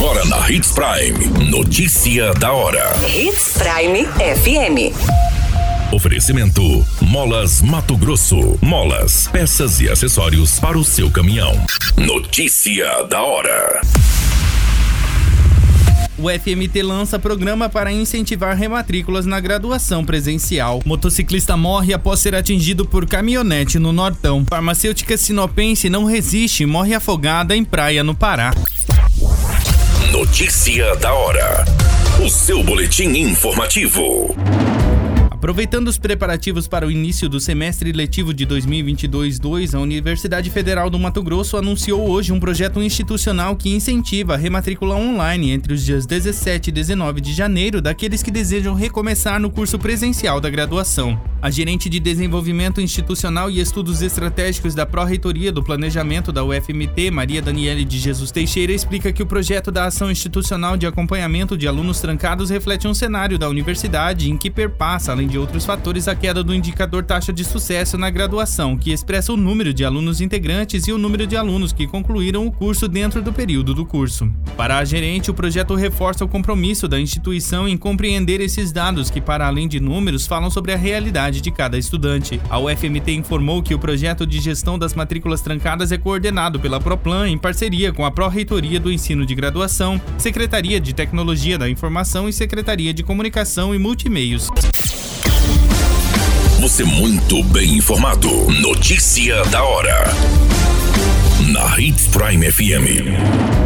Agora na Hits Prime. Notícia da hora. Hits Prime FM. Oferecimento: Molas Mato Grosso. Molas, peças e acessórios para o seu caminhão. Notícia da hora. O FMT lança programa para incentivar rematrículas na graduação presencial. Motociclista morre após ser atingido por caminhonete no Nortão. Farmacêutica sinopense não resiste e morre afogada em praia no Pará. Notícia da hora. O seu boletim informativo. Aproveitando os preparativos para o início do semestre letivo de 2022-2, a Universidade Federal do Mato Grosso anunciou hoje um projeto institucional que incentiva a rematrícula online entre os dias 17 e 19 de janeiro daqueles que desejam recomeçar no curso presencial da graduação. A gerente de Desenvolvimento Institucional e Estudos Estratégicos da Pró-Reitoria do Planejamento da UFMT, Maria Daniele de Jesus Teixeira, explica que o projeto da Ação Institucional de Acompanhamento de Alunos Trancados reflete um cenário da universidade em que perpassa, além de outros fatores, a queda do indicador taxa de sucesso na graduação, que expressa o número de alunos integrantes e o número de alunos que concluíram o curso dentro do período do curso. Para a gerente, o projeto reforça o compromisso da instituição em compreender esses dados que, para além de números, falam sobre a realidade de cada estudante. A UFMT informou que o projeto de gestão das matrículas trancadas é coordenado pela Proplan em parceria com a Pró-Reitoria do Ensino de Graduação, Secretaria de Tecnologia da Informação e Secretaria de Comunicação e Multimeios. Você muito bem informado. Notícia da hora. Na Hits Prime FM.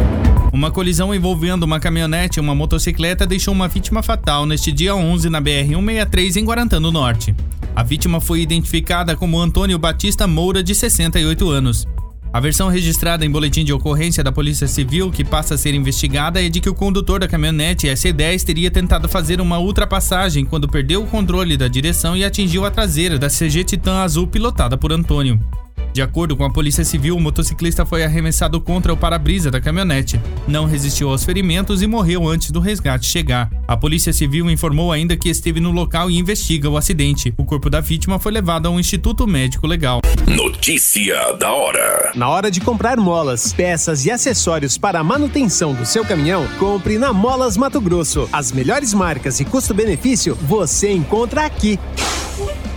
Uma colisão envolvendo uma caminhonete e uma motocicleta deixou uma vítima fatal neste dia 11 na BR-163 em Guarantã do Norte. A vítima foi identificada como Antônio Batista Moura, de 68 anos. A versão registrada em boletim de ocorrência da Polícia Civil, que passa a ser investigada, é de que o condutor da caminhonete SC10 teria tentado fazer uma ultrapassagem quando perdeu o controle da direção e atingiu a traseira da CG Titan azul pilotada por Antônio. De acordo com a Polícia Civil, o motociclista foi arremessado contra o para-brisa da caminhonete, não resistiu aos ferimentos e morreu antes do resgate chegar. A Polícia Civil informou ainda que esteve no local e investiga o acidente. O corpo da vítima foi levado a um instituto médico legal. Notícia da hora. Na hora de comprar molas, peças e acessórios para a manutenção do seu caminhão, compre na Molas Mato Grosso. As melhores marcas e custo-benefício você encontra aqui.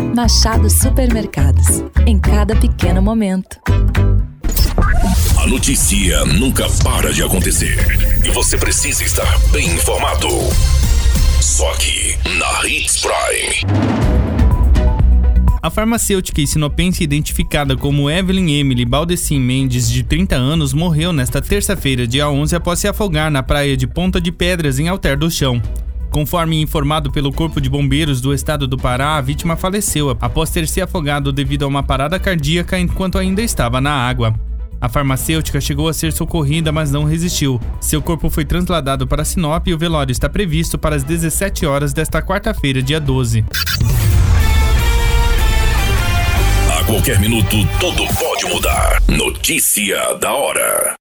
Machado Supermercados. Em cada pequeno momento. A notícia nunca para de acontecer. E você precisa estar bem informado. Só aqui, na Hits Prime. A farmacêutica e sinopense identificada como Evelyn Emily Baldessin Mendes, de 30 anos, morreu nesta terça-feira, dia 11, após se afogar na praia de Ponta de Pedras, em Alter do Chão. Conforme informado pelo Corpo de Bombeiros do estado do Pará, a vítima faleceu após ter se afogado devido a uma parada cardíaca enquanto ainda estava na água. A farmacêutica chegou a ser socorrida, mas não resistiu. Seu corpo foi trasladado para Sinop e o velório está previsto para as 17 horas desta quarta-feira, dia 12. A qualquer minuto, tudo pode mudar. Notícia da hora.